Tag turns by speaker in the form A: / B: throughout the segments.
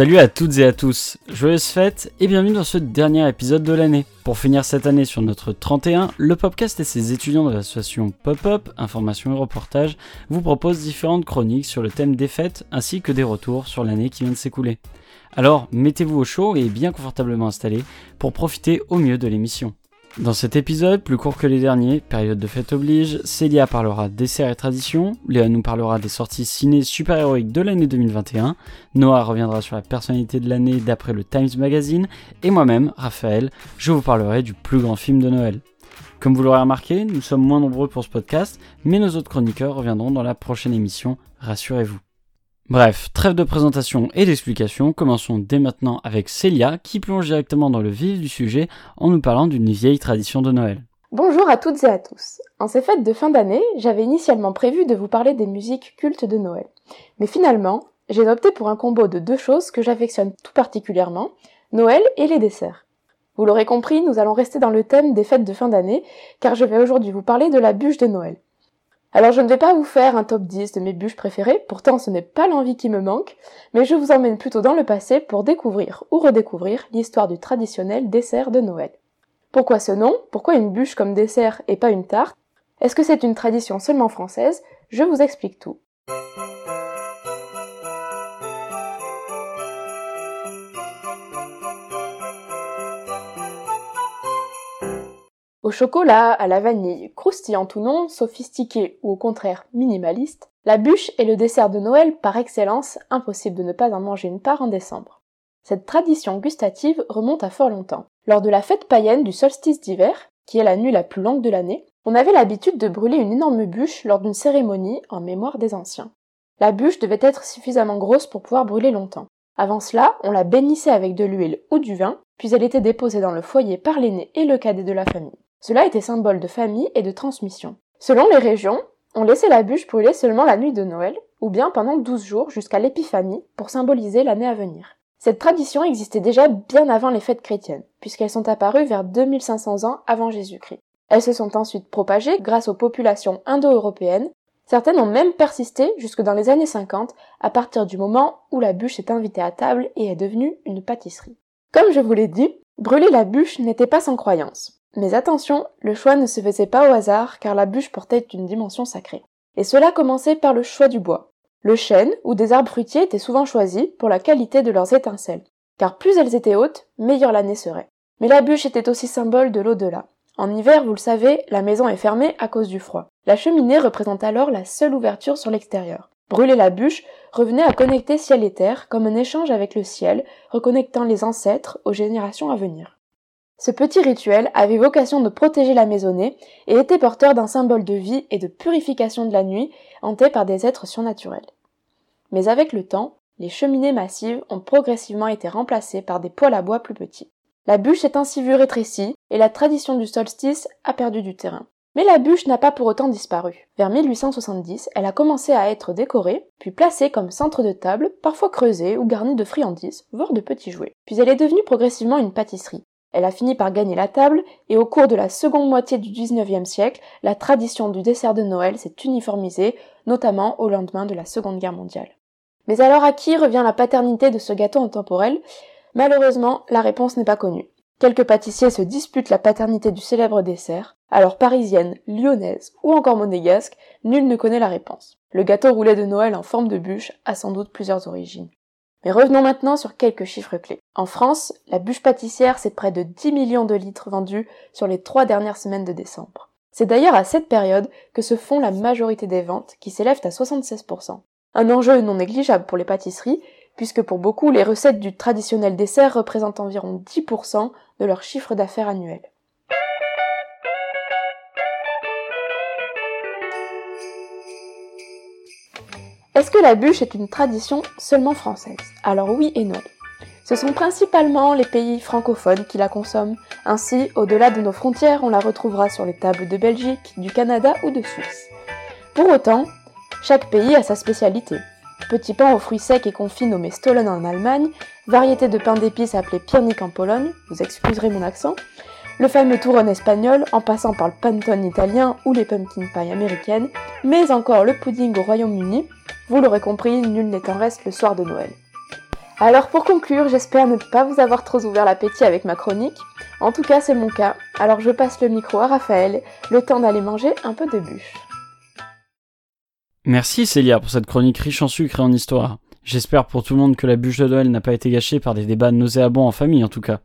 A: Salut à toutes et à tous, joyeuses fêtes et bienvenue dans ce dernier épisode de l'année. Pour finir cette année sur notre 31, le Popcast et ses étudiants de l'association Pop-Up, Information et Reportage vous proposent différentes chroniques sur le thème des fêtes ainsi que des retours sur l'année qui vient de s'écouler. Alors mettez-vous au chaud et bien confortablement installés pour profiter au mieux de l'émission. Dans cet épisode, plus court que les derniers, période de fête oblige, Célia parlera dessert et tradition, Léa nous parlera des sorties ciné super-héroïques de l'année 2021, Noah reviendra sur la personnalité de l'année d'après le Times Magazine, et moi-même, Raphaël, je vous parlerai du plus grand film de Noël. Comme vous l'aurez remarqué, nous sommes moins nombreux pour ce podcast, mais nos autres chroniqueurs reviendront dans la prochaine émission, rassurez-vous. Bref, trêve de présentation et d'explication, commençons dès maintenant avec Célia qui plonge directement dans le vif du sujet en nous parlant d'une vieille tradition de Noël.
B: Bonjour à toutes et à tous. En ces fêtes de fin d'année, j'avais initialement prévu de vous parler des musiques cultes de Noël. Mais finalement, j'ai opté pour un combo de deux choses que j'affectionne tout particulièrement, Noël et les desserts. Vous l'aurez compris, nous allons rester dans le thème des fêtes de fin d'année, car je vais aujourd'hui vous parler de la bûche de Noël. Alors je ne vais pas vous faire un top 10 de mes bûches préférées, pourtant ce n'est pas l'envie qui me manque, mais je vous emmène plutôt dans le passé pour découvrir ou redécouvrir l'histoire du traditionnel dessert de Noël. Pourquoi ce nom? Pourquoi une bûche comme dessert et pas une tarte? Est-ce que c'est une tradition seulement française? Je vous explique tout. Au chocolat, à la vanille, croustillant ou non, sophistiqué ou au contraire minimaliste, la bûche est le dessert de Noël par excellence, impossible de ne pas en manger une part en décembre. Cette tradition gustative remonte à fort longtemps. Lors de la fête païenne du solstice d'hiver, qui est la nuit la plus longue de l'année, on avait l'habitude de brûler une énorme bûche lors d'une cérémonie en mémoire des anciens. La bûche devait être suffisamment grosse pour pouvoir brûler longtemps. Avant cela, on la bénissait avec de l'huile ou du vin, puis elle était déposée dans le foyer par l'aîné et le cadet de la famille. Cela était symbole de famille et de transmission. Selon les régions, on laissait la bûche brûler seulement la nuit de Noël, ou bien pendant douze jours jusqu'à l'épiphanie pour symboliser l'année à venir. Cette tradition existait déjà bien avant les fêtes chrétiennes, puisqu'elles sont apparues vers 2500 ans avant Jésus-Christ. Elles se sont ensuite propagées grâce aux populations indo-européennes. Certaines ont même persisté jusque dans les années 50, à partir du moment où la bûche est invitée à table et est devenue une pâtisserie. Comme je vous l'ai dit, brûler la bûche n'était pas sans croyance. Mais attention, le choix ne se faisait pas au hasard car la bûche portait une dimension sacrée. Et cela commençait par le choix du bois. Le chêne ou des arbres fruitiers étaient souvent choisis pour la qualité de leurs étincelles, car plus elles étaient hautes, meilleure l'année serait. Mais la bûche était aussi symbole de l'au-delà. En hiver, vous le savez, la maison est fermée à cause du froid. La cheminée représente alors la seule ouverture sur l'extérieur. Brûler la bûche revenait à connecter ciel et terre comme un échange avec le ciel, reconnectant les ancêtres aux générations à venir. Ce petit rituel avait vocation de protéger la maisonnée et était porteur d'un symbole de vie et de purification de la nuit hantée par des êtres surnaturels. Mais avec le temps, les cheminées massives ont progressivement été remplacées par des poêles à bois plus petits. La bûche est ainsi vue rétrécie et la tradition du solstice a perdu du terrain. Mais la bûche n'a pas pour autant disparu. Vers 1870, elle a commencé à être décorée, puis placée comme centre de table, parfois creusée ou garnie de friandises, voire de petits jouets. Puis elle est devenue progressivement une pâtisserie, elle a fini par gagner la table, et au cours de la seconde moitié du XIXe siècle, la tradition du dessert de Noël s'est uniformisée, notamment au lendemain de la Seconde Guerre mondiale. Mais alors à qui revient la paternité de ce gâteau intemporel? Malheureusement, la réponse n'est pas connue. Quelques pâtissiers se disputent la paternité du célèbre dessert, alors parisienne, lyonnaise ou encore monégasque, nul ne connaît la réponse. Le gâteau roulé de Noël en forme de bûche a sans doute plusieurs origines. Mais revenons maintenant sur quelques chiffres clés. En France, la bûche pâtissière, c'est près de 10 millions de litres vendus sur les trois dernières semaines de décembre. C'est d'ailleurs à cette période que se font la majorité des ventes, qui s'élèvent à 76%. Un enjeu non négligeable pour les pâtisseries, puisque pour beaucoup, les recettes du traditionnel dessert représentent environ 10% de leur chiffre d'affaires annuel. Est-ce que la bûche est une tradition seulement française? Alors oui et non. Ce sont principalement les pays francophones qui la consomment. Ainsi, au-delà de nos frontières, on la retrouvera sur les tables de Belgique, du Canada ou de Suisse. Pour autant, chaque pays a sa spécialité. Petit pain aux fruits secs et confits nommé Stollen en Allemagne, variété de pain d'épices appelé Piernik en Pologne, vous excuserez mon accent, le fameux touron espagnol en passant par le panettone italien ou les pumpkin pie américaines, mais encore le pudding au Royaume-Uni, vous l'aurez compris, nul n'est en reste le soir de Noël. Alors pour conclure, j'espère ne pas vous avoir trop ouvert l'appétit avec ma chronique. En tout cas, c'est mon cas. Alors je passe le micro à Raphaël, le temps d'aller manger un peu de bûche.
A: Merci Célia pour cette chronique riche en sucre et en histoire. J'espère pour tout le monde que la bûche de Noël n'a pas été gâchée par des débats nauséabonds en famille en tout cas.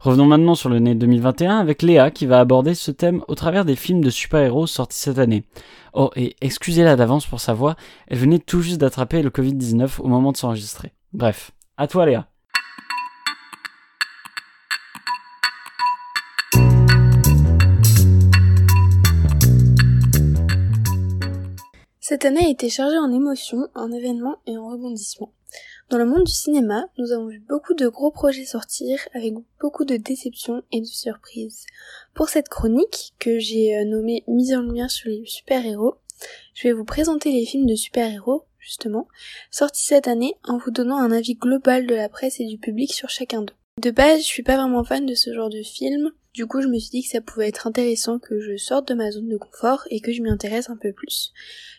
A: Revenons maintenant sur l'année 2021 avec Léa qui va aborder ce thème au travers des films de super-héros sortis cette année. Oh, et excusez-la d'avance pour sa voix, elle venait tout juste d'attraper le Covid-19 au moment de s'enregistrer. Bref, à toi Léa.
C: Cette année a été chargée en émotions, en événements et en rebondissements. Dans le monde du cinéma, nous avons vu beaucoup de gros projets sortir avec beaucoup de déceptions et de surprises. Pour cette chronique, que j'ai euh, nommée Mise en lumière sur les super-héros, je vais vous présenter les films de super-héros, justement, sortis cette année en vous donnant un avis global de la presse et du public sur chacun d'eux. De base, je suis pas vraiment fan de ce genre de film, du coup je me suis dit que ça pouvait être intéressant que je sorte de ma zone de confort et que je m'y intéresse un peu plus.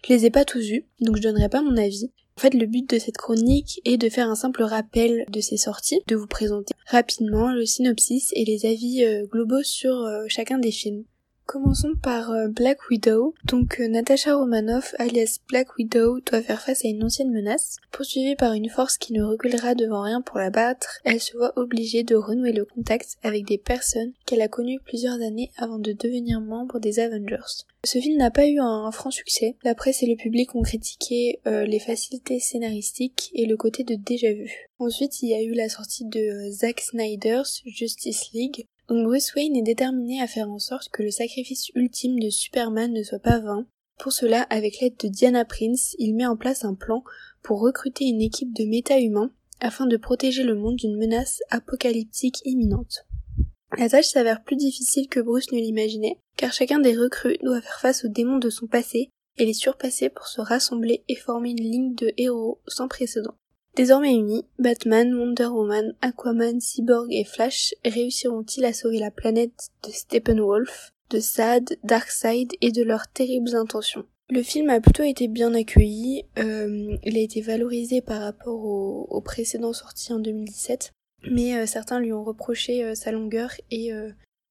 C: Je les ai pas tous vus, donc je donnerai pas mon avis. En fait, le but de cette chronique est de faire un simple rappel de ces sorties, de vous présenter rapidement le synopsis et les avis euh, globaux sur euh, chacun des films. Commençons par euh, Black Widow. Donc euh, Natasha Romanoff, alias Black Widow, doit faire face à une ancienne menace. Poursuivie par une force qui ne reculera devant rien pour la battre, elle se voit obligée de renouer le contact avec des personnes qu'elle a connues plusieurs années avant de devenir membre des Avengers. Ce film n'a pas eu un, franc succès. La presse et le public ont critiqué euh, les facilités scénaristiques et le côté de déjà vu. Ensuite, il y a eu la sortie de Zack Snyder's Justice League, donc Bruce Wayne est déterminé à faire en sorte que le sacrifice ultime de Superman ne soit pas vain. Pour cela, avec l'aide de Diana Prince, il met en place un plan pour recruter une équipe de méta-humains afin de protéger le monde d'une menace apocalyptique imminente. La tâche s'avère plus difficile que Bruce ne l'imaginait, car chacun des recrues doit faire face aux démons de son passé et les surpasser pour se rassembler et former une ligne de héros sans précédent. Désormais unis, Batman, Wonder Woman, Aquaman, Cyborg et Flash réussiront-ils à sauver la planète de Steppenwolf, de Sad, Darkseid et de leurs terribles intentions? Le film a plutôt été bien accueilli, euh, il a été valorisé par rapport au, précédent sorti en 2017, mais euh, certains lui ont reproché euh, sa longueur et,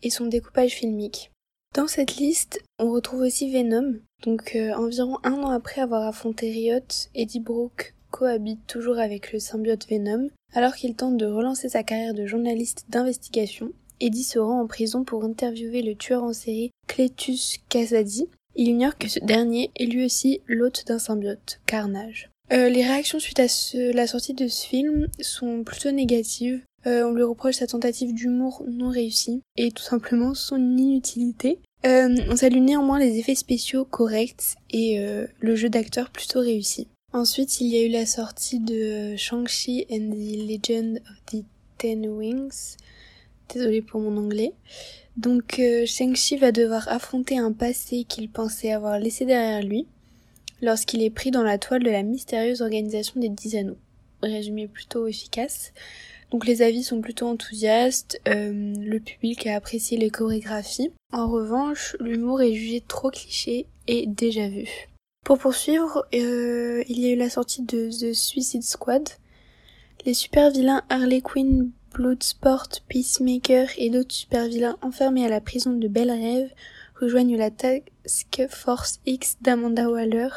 C: et son découpage filmique. Dans cette liste, on retrouve aussi Venom, donc environ un an après avoir affronté Riot, Eddie Brock cohabite toujours avec le symbiote Venom. Alors qu'il tente de relancer sa carrière de journaliste d'investigation, Eddie se rend en prison pour interviewer le tueur en série Cletus Casady. Il ignore que ce dernier est lui aussi l'hôte d'un symbiote, Carnage. Euh, les réactions suite à la sortie de ce film sont plutôt négatives. Euh, on lui reproche sa tentative d'humour non réussie et tout simplement son inutilité. Euh, on salue néanmoins les effets spéciaux corrects et le jeu d'acteur plutôt réussi. Ensuite, il y a eu la sortie de Shang-Chi and the Legend of the Ten Wings. Désolée pour mon anglais. Donc, euh, Shang-Chi va devoir affronter un passé qu'il pensait avoir laissé derrière lui lorsqu'il est pris dans la toile de la mystérieuse organisation des Dix Anneaux. Résumé plutôt efficace. Donc les avis sont plutôt enthousiastes, euh, le public a apprécié les chorégraphies. En revanche, l'humour est jugé trop cliché et déjà vu. Pour poursuivre, euh, il y a eu la sortie de The Suicide Squad. Les super vilains Harley Quinn, Bloodsport, Peacemaker et d'autres super vilains enfermés à la prison de Belle Rêve rejoignent la Task Force X d'Amanda Waller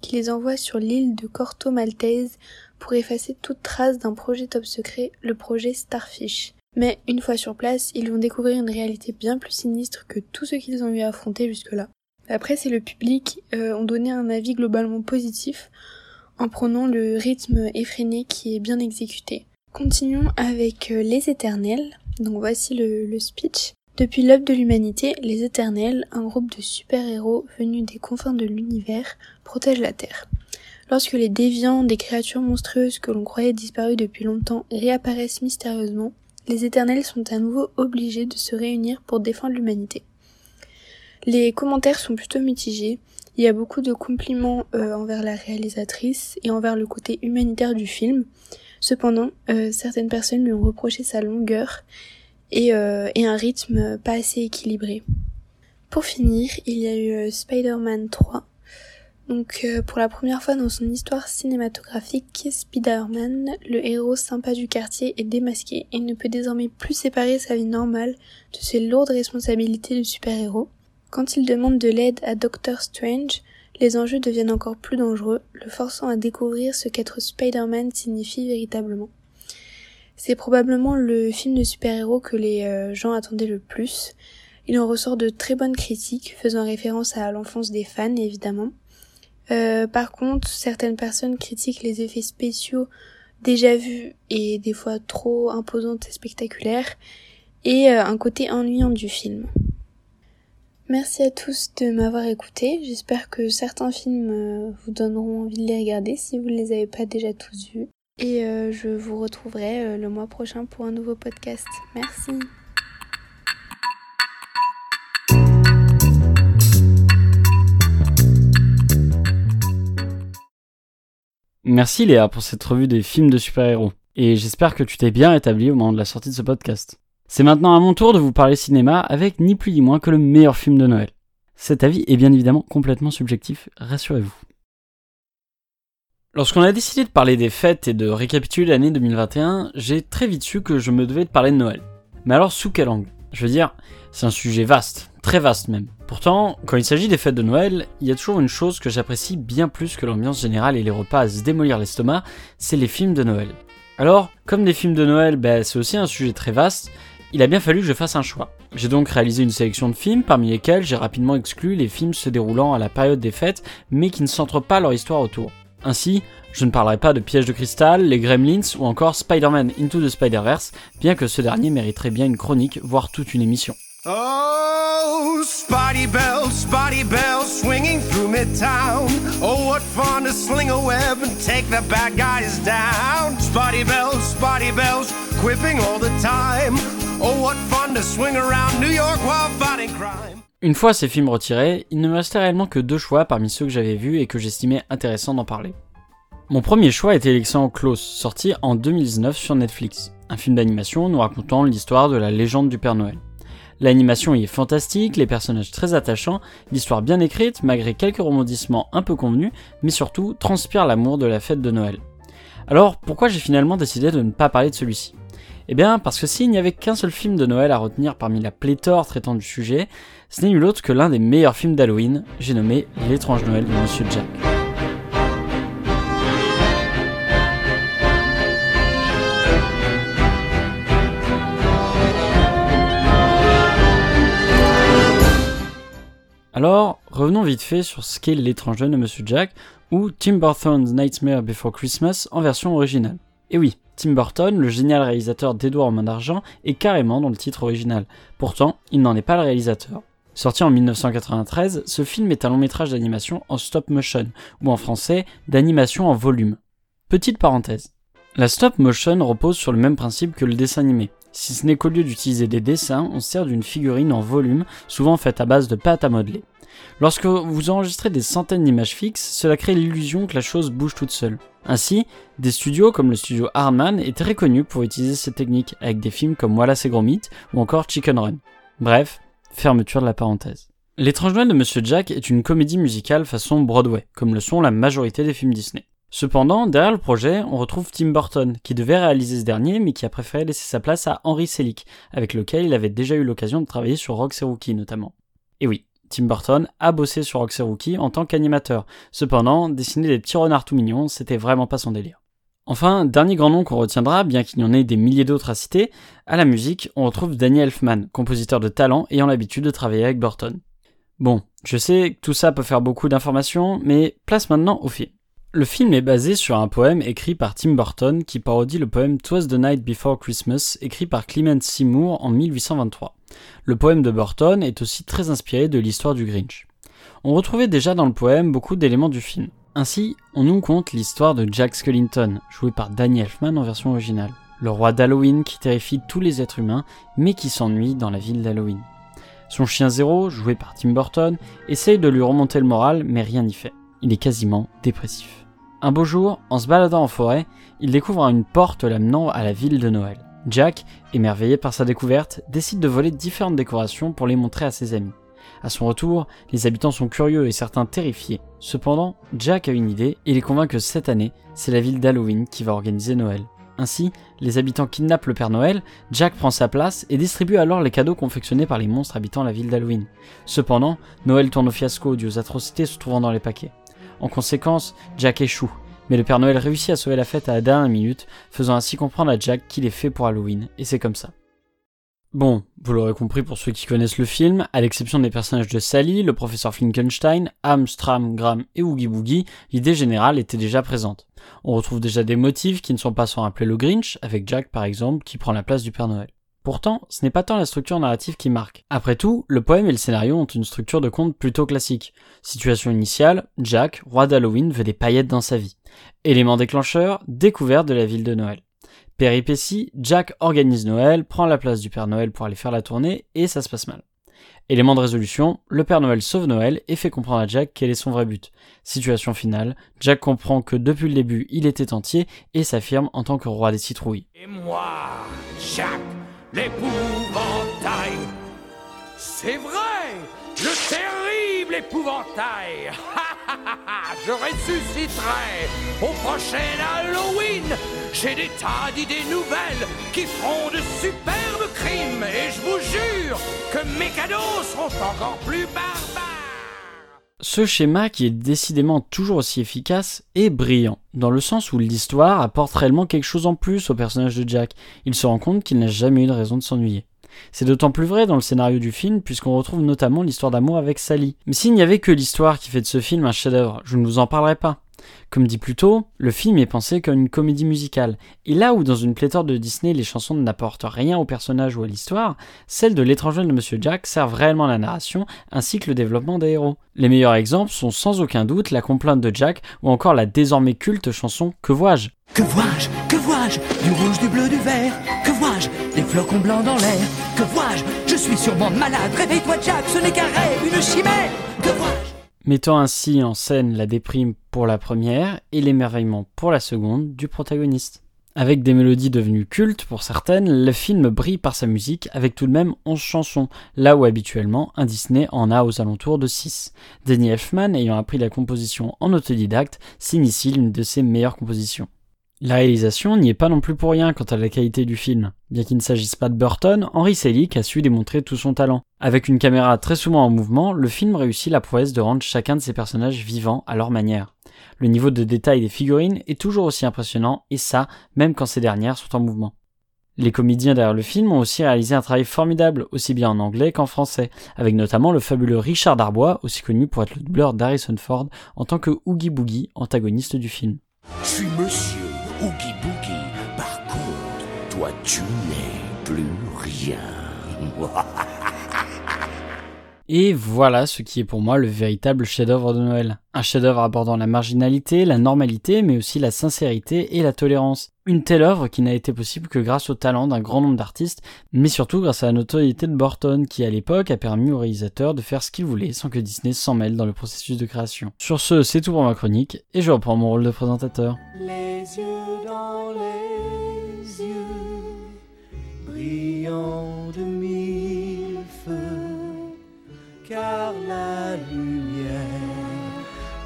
C: qui les envoie sur l'île de Corto Maltese pour effacer toute trace d'un projet top secret, le projet Starfish. Mais une fois sur place, ils vont découvrir une réalité bien plus sinistre que tout ce qu'ils ont eu affronter jusque-là. La presse et le public euh, ont donné un avis globalement positif en prenant le rythme effréné qui est bien exécuté. Continuons avec euh, Les Éternels. Donc voici le, speech. Depuis l'aube de l'humanité, les Éternels, un groupe de super-héros venus des confins de l'univers, protègent la Terre. Lorsque les déviants, des créatures monstrueuses que l'on croyait disparues depuis longtemps, réapparaissent mystérieusement, les Éternels sont à nouveau obligés de se réunir pour défendre l'humanité. Les commentaires sont plutôt mitigés. Il y a beaucoup de compliments euh, envers la réalisatrice et envers le côté humanitaire du film. Cependant, euh, certaines personnes lui ont reproché sa longueur et, euh, et, un rythme pas assez équilibré. Pour finir, il y a eu Spider-Man 3. Donc pour la première fois dans son histoire cinématographique, Spider-Man, le héros sympa du quartier, est démasqué et ne peut désormais plus séparer sa vie normale de ses lourdes responsabilités de super-héros. Quand il demande de l'aide à Doctor Strange, les enjeux deviennent encore plus dangereux, le forçant à découvrir ce qu'être Spider-Man signifie véritablement. C'est probablement le film de super-héros que les euh, gens attendaient le plus. Il en ressort de très bonnes critiques, faisant référence à l'enfance des fans évidemment. Euh, par contre, certaines personnes critiquent les effets spéciaux déjà vus et des fois trop imposants et spectaculaires, et euh, un côté ennuyant du film. Merci à tous de m'avoir écouté. J'espère que certains films euh, vous donneront envie de les regarder si vous ne les avez pas déjà tous vus. Et euh, je vous retrouverai euh, le mois prochain pour un nouveau podcast. Merci.
A: Merci Léa pour cette revue des films de super-héros. Et j'espère que tu t'es bien rétabli au moment de la sortie de ce podcast. C'est maintenant à mon tour de vous parler cinéma avec ni plus ni moins que le meilleur film de Noël. Cet avis est bien évidemment complètement subjectif, rassurez-vous. Lorsqu'on a décidé de parler des fêtes et de récapituler l'année 2021, j'ai très vite su que je me devais de parler de Noël. Mais alors sous quel angle? Je veux dire, c'est un sujet vaste, très vaste même. Pourtant, quand il s'agit des fêtes de Noël, il y a toujours une chose que j'apprécie bien plus que l'ambiance générale et les repas à se démolir l'estomac, c'est les films de Noël. Alors, comme les films de Noël, ben, c'est aussi un sujet très vaste, il a bien fallu que je fasse un choix. J'ai donc réalisé une sélection de films, parmi lesquels j'ai rapidement exclu les films se déroulant à la période des fêtes, mais qui ne centrent pas leur histoire autour. Ainsi, je ne parlerai pas de Piège de cristal, les Gremlins ou encore Spider-Man Into the Spider-Verse, bien que ce dernier mériterait bien une chronique, voire toute une émission. Une fois ces films retirés, il ne me restait réellement que deux choix parmi ceux que j'avais vus et que j'estimais intéressant d'en parler. Mon premier choix était l'excellent Klaus, sorti en 2019 sur Netflix, un film d'animation nous racontant l'histoire de la légende du Père Noël. L'animation y est fantastique, les personnages très attachants, l'histoire bien écrite malgré quelques rebondissements un peu convenus, mais surtout transpire l'amour de la fête de Noël. Alors pourquoi j'ai finalement décidé de ne pas parler de celui-ci? Eh bien parce que s'il n'y avait qu'un seul film de Noël à retenir parmi la pléthore traitant du sujet, ce n'est nul autre que l'un des meilleurs films d'Halloween, j'ai nommé L'étrange Noël de Monsieur Jack. Alors, revenons vite fait sur ce qu'est L'étrange Noël de Monsieur Jack, ou Tim Burton's Nightmare Before Christmas en version originale. Et oui, Tim Burton, le génial réalisateur d'Edouard main d'argent, est carrément dans le titre original. Pourtant, il n'en est pas le réalisateur. Sorti en 1993, ce film est un long métrage d'animation en stop motion, ou en français, d'animation en volume. Petite parenthèse. La stop motion repose sur le même principe que le dessin animé. Si ce n'est qu'au lieu d'utiliser des dessins, on sert d'une figurine en volume, souvent faite à base de pâte à modeler. Lorsque vous enregistrez des centaines d'images fixes, cela crée l'illusion que la chose bouge toute seule. Ainsi, des studios comme le studio Hardman étaient reconnus pour utiliser cette technique avec des films comme Wallace et Gromit ou encore Chicken Run. Bref, fermeture de la parenthèse. L'étrange Noël de Monsieur Jack est une comédie musicale façon Broadway, comme le sont la majorité des films Disney. Cependant, derrière le projet, on retrouve Tim Burton, qui devait réaliser ce dernier, mais qui a préféré laisser sa place à Henry Selick, avec lequel il avait déjà eu l'occasion de travailler sur Rox et Rookie notamment. Et oui, Tim Burton a bossé sur Rox et Rookie en tant qu'animateur. Cependant, dessiner des petits renards tout mignons, c'était vraiment pas son délire. Enfin, dernier grand nom qu'on retiendra, bien qu'il y en ait des milliers d'autres à citer, à la musique, on retrouve Danny Elfman, compositeur de talent ayant l'habitude de travailler avec Burton. Bon, je sais que tout ça peut faire beaucoup d'informations, mais place maintenant au film. Le film est basé sur un poème écrit par Tim Burton qui parodie le poème Twas the Night Before Christmas écrit par Clement Seymour en 1823. Le poème de Burton est aussi très inspiré de l'histoire du Grinch. On retrouvait déjà dans le poème beaucoup d'éléments du film. Ainsi, on nous conte l'histoire de Jack Skellington, joué par Danny Elfman en version originale. Le roi d'Halloween qui terrifie tous les êtres humains, mais qui s'ennuie dans la ville d'Halloween. Son chien Zéro, joué par Tim Burton, essaye de lui remonter le moral, mais rien n'y fait. Il est quasiment dépressif. Un beau jour, en se baladant en forêt, il découvre une porte l'amenant à la ville de Noël. Jack, émerveillé par sa découverte, décide de voler différentes décorations pour les montrer à ses amis. À son retour, les habitants sont curieux et certains terrifiés. Cependant, Jack a une idée et il est convaincu que cette année, c'est la ville d'Halloween qui va organiser Noël. Ainsi, les habitants kidnappent le Père Noël, Jack prend sa place et distribue alors les cadeaux confectionnés par les monstres habitant la ville d'Halloween. Cependant, Noël tourne au fiasco dû aux atrocités se trouvant dans les paquets. En conséquence, Jack échoue, mais le Père Noël réussit à sauver la fête à la dernière minute, faisant ainsi comprendre à Jack qu'il est fait pour Halloween, et c'est comme ça. Bon, vous l'aurez compris pour ceux qui connaissent le film, à l'exception des personnages de Sally, le professeur Finkenstein, Ham, Stram, Graham et Oogie Boogie, l'idée générale était déjà présente. On retrouve déjà des motifs qui ne sont pas sans rappeler le Grinch, avec Jack par exemple, qui prend la place du Père Noël. Pourtant, ce n'est pas tant la structure narrative qui marque. Après tout, le poème et le scénario ont une structure de conte plutôt classique. Situation initiale, Jack, roi d'Halloween, veut des paillettes dans sa vie. Élément déclencheur, découverte de la ville de Noël. Péripétie, Jack organise Noël, prend la place du Père Noël pour aller faire la tournée, et ça se passe mal. Élément de résolution, le Père Noël sauve Noël et fait comprendre à Jack quel est son vrai but. Situation finale, Jack comprend que depuis le début il était entier et s'affirme en tant que roi des citrouilles.
D: Et moi, Jack, l'épouvantail. C'est vrai, le terrible épouvantail. Je ressusciterai au prochain Halloween. J'ai des tas d'idées nouvelles qui feront de superbes crimes. Et je vous jure que mes cadeaux seront encore plus barbares.
A: Ce schéma, qui est décidément toujours aussi efficace, est brillant, dans le sens où l'histoire apporte réellement quelque chose en plus au personnage de Jack. Il se rend compte qu'il n'a jamais eu de raison de s'ennuyer. C'est d'autant plus vrai dans le scénario du film, puisqu'on retrouve notamment l'histoire d'amour avec Sally. Mais s'il n'y avait que l'histoire qui fait de ce film un chef-d'œuvre, je ne vous en parlerai pas. Comme dit plus tôt, le film est pensé comme une comédie musicale, et là où dans une pléthore de Disney les chansons n'apportent rien au personnage ou à l'histoire, celles de l'étranger de Monsieur Jack servent réellement la narration ainsi que le développement des héros. Les meilleurs exemples sont sans aucun doute la complainte de Jack ou encore la désormais culte chanson Que vois-je?
E: Que vois-je? Que vois-je? Du rouge, du bleu, du vert. Que vois-je? Des flocons blancs dans l'air. Que vois-je? Je suis sûrement malade. Réveille-toi Jack, ce n'est qu'un rêve, une chimère. Que vois-je?
A: Mettant ainsi en scène la déprime pour la première et l'émerveillement pour la seconde du protagoniste. Avec des mélodies devenues cultes pour certaines, le film brille par sa musique avec tout de même 11 chansons, là où habituellement un Disney en a aux alentours de 6. Danny Elfman, ayant appris la composition en autodidacte, signe ici l'une de ses meilleures compositions. La réalisation n'y est pas non plus pour rien quant à la qualité du film. Bien qu'il ne s'agisse pas de Burton, Henry Selick a su démontrer tout son talent. Avec une caméra très souvent en mouvement, le film réussit la prouesse de rendre chacun de ses personnages vivants à leur manière. Le niveau de détail des figurines est toujours aussi impressionnant, et ça, même quand ces dernières sont en mouvement. Les comédiens derrière le film ont aussi réalisé un travail formidable, aussi bien en anglais qu'en français, avec notamment le fabuleux Richard Darbois, aussi connu pour être le doubleur d'Harrison Ford en tant que Oogie Boogie, antagoniste du film.
D: Oogie Boogie. Par contre, toi, tu n'es plus rien.
A: Et voilà ce qui est pour moi le véritable chef-d'œuvre de Noël. Un chef-d'œuvre abordant la marginalité, la normalité, mais aussi la sincérité et la tolérance. Une telle œuvre qui n'a été possible que grâce au talent d'un grand nombre d'artistes, mais surtout grâce à la notoriété de Burton, qui à l'époque a permis au réalisateur de faire ce qu'il voulait sans que Disney s'en mêle dans le processus de création. Sur ce, c'est tout pour ma chronique, et je reprends mon rôle de présentateur.
E: Les yeux dans les yeux, brillants de mille feux, car la lumière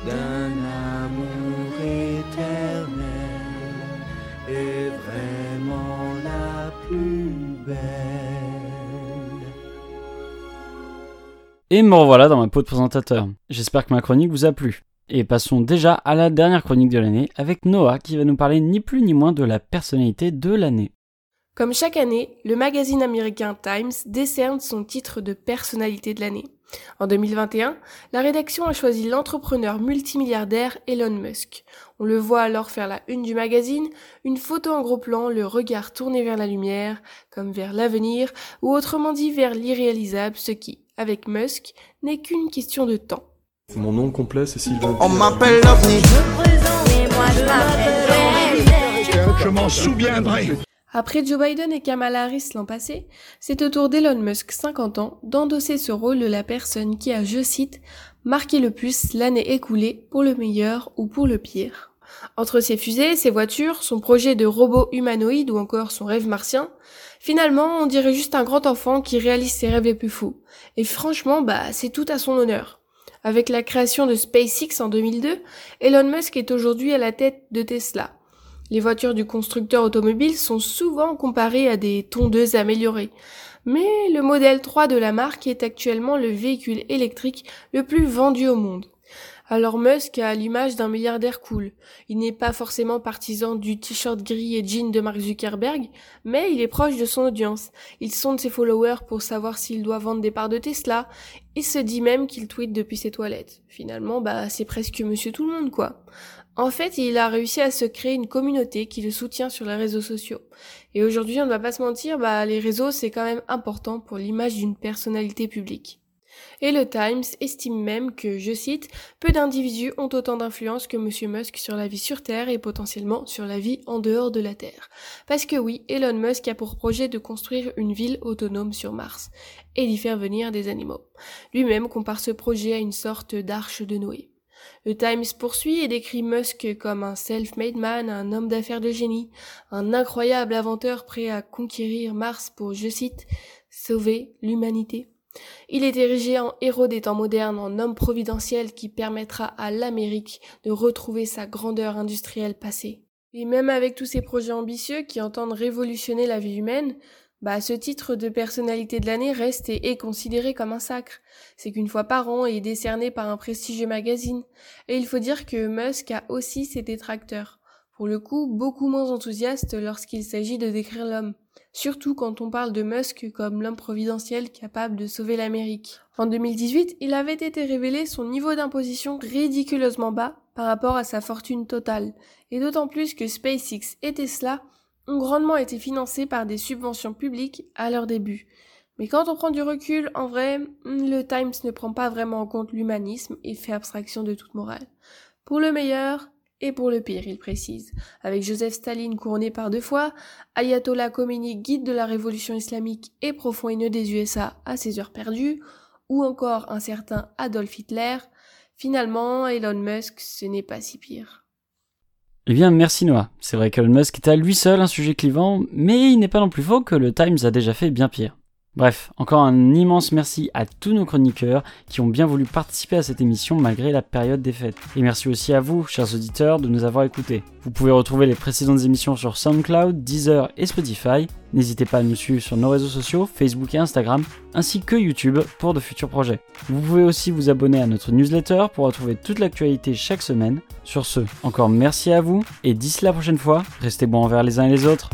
E: d'un amour éternel est vraiment la plus belle.
A: Et me revoilà dans ma peau de présentateur. J'espère que ma chronique vous a plu. Et passons déjà à la dernière chronique de l'année avec Noah qui va nous parler ni plus ni moins de la personnalité de l'année.
C: Comme chaque année, le magazine américain Times décerne son titre de personnalité de l'année. En 2021, la rédaction a choisi l'entrepreneur multimilliardaire Elon Musk. On le voit alors faire la une du magazine, une photo en gros plan, le regard tourné vers la lumière, comme vers l'avenir, ou autrement dit vers l'irréalisable, ce qui, avec Musk, n'est qu'une question de temps.
F: Mon nom complet, c'est Sylvain.
G: On m'appelle l'OVNI.
D: Je m'en souviendrai.
C: Après Joe Biden et Kamala Harris l'an passé, c'est au tour d'Elon Musk, 50 ans, d'endosser ce rôle de la personne qui a, je cite, marqué le plus l'année écoulée pour le meilleur ou pour le pire.
G: Entre ses fusées, ses voitures, son projet de robot humanoïde ou encore son rêve martien, finalement, on dirait juste un grand enfant qui réalise ses rêves les plus fous. Et franchement, bah, c'est tout à son honneur. Avec la création de SpaceX en 2002, Elon Musk est aujourd'hui à la tête de Tesla. Les voitures du constructeur automobile sont souvent comparées à des tondeuses améliorées. Mais le modèle 3 de la marque est actuellement le véhicule électrique le plus vendu au monde. Alors Musk a l'image d'un milliardaire cool. Il n'est pas forcément partisan du t-shirt gris et jean de Mark Zuckerberg, mais il est proche de son audience. Il sonde ses followers pour savoir s'il doit vendre des parts de Tesla. Il se dit même qu'il tweet depuis ses toilettes. Finalement, bah, c'est presque monsieur tout le monde, quoi. En fait, il a réussi à se créer une communauté qui le soutient sur les réseaux sociaux. Et aujourd'hui, on ne va pas se mentir, bah, les réseaux, c'est quand même important pour l'image d'une personnalité publique. Et le Times estime même que, je cite, peu d'individus ont autant d'influence que M. Musk sur la vie sur Terre et potentiellement sur la vie en dehors de la Terre. Parce que oui, Elon Musk a pour projet de construire une ville autonome sur Mars et d'y faire venir des animaux. Lui-même compare ce projet à une sorte d'arche de Noé. Le Times poursuit et décrit Musk comme un self-made man, un homme d'affaires de génie, un incroyable inventeur prêt à conquérir Mars pour, je cite, sauver l'humanité. Il est érigé en héros des temps modernes, en homme providentiel qui permettra à l'Amérique de retrouver sa grandeur industrielle passée. Et même avec tous ces projets ambitieux qui entendent révolutionner la vie humaine, bah, ce titre de personnalité de l'année reste et est considéré comme un sacre. C'est qu'une fois par an et est décerné par un prestigieux magazine. Et il faut dire que Musk a aussi ses détracteurs. Pour le coup, beaucoup moins enthousiastes lorsqu'il s'agit de décrire l'homme surtout quand on parle de Musk comme l'homme providentiel capable de sauver l'Amérique. En 2018, il avait été révélé son niveau d'imposition ridiculeusement bas par rapport à sa fortune totale, et d'autant plus que SpaceX et Tesla ont grandement été financés par des subventions publiques à leur début. Mais quand on prend du recul, en vrai, le Times ne prend pas vraiment en compte l'humanisme et fait abstraction de toute morale. Pour le meilleur, et pour le pire, il précise. Avec Joseph Staline couronné par deux fois, Ayatollah Khomeini guide de la révolution islamique et profond haineux des USA à ses heures perdues, ou encore un certain Adolf Hitler, finalement, Elon Musk, ce n'est pas si pire.
A: Eh bien, merci Noah. C'est vrai qu'Elon Musk est à lui seul un sujet clivant, mais il n'est pas non plus faux que le Times a déjà fait bien pire. Bref, encore un immense merci à tous nos chroniqueurs qui ont bien voulu participer à cette émission malgré la période des fêtes. Et merci aussi à vous, chers auditeurs, de nous avoir écoutés. Vous pouvez retrouver les précédentes émissions sur SoundCloud, Deezer et Spotify. N'hésitez pas à nous suivre sur nos réseaux sociaux, Facebook et Instagram, ainsi que YouTube pour de futurs projets. Vous pouvez aussi vous abonner à notre newsletter pour retrouver toute l'actualité chaque semaine. Sur ce, encore merci à vous et d'ici la prochaine fois, restez bons envers les uns et les autres.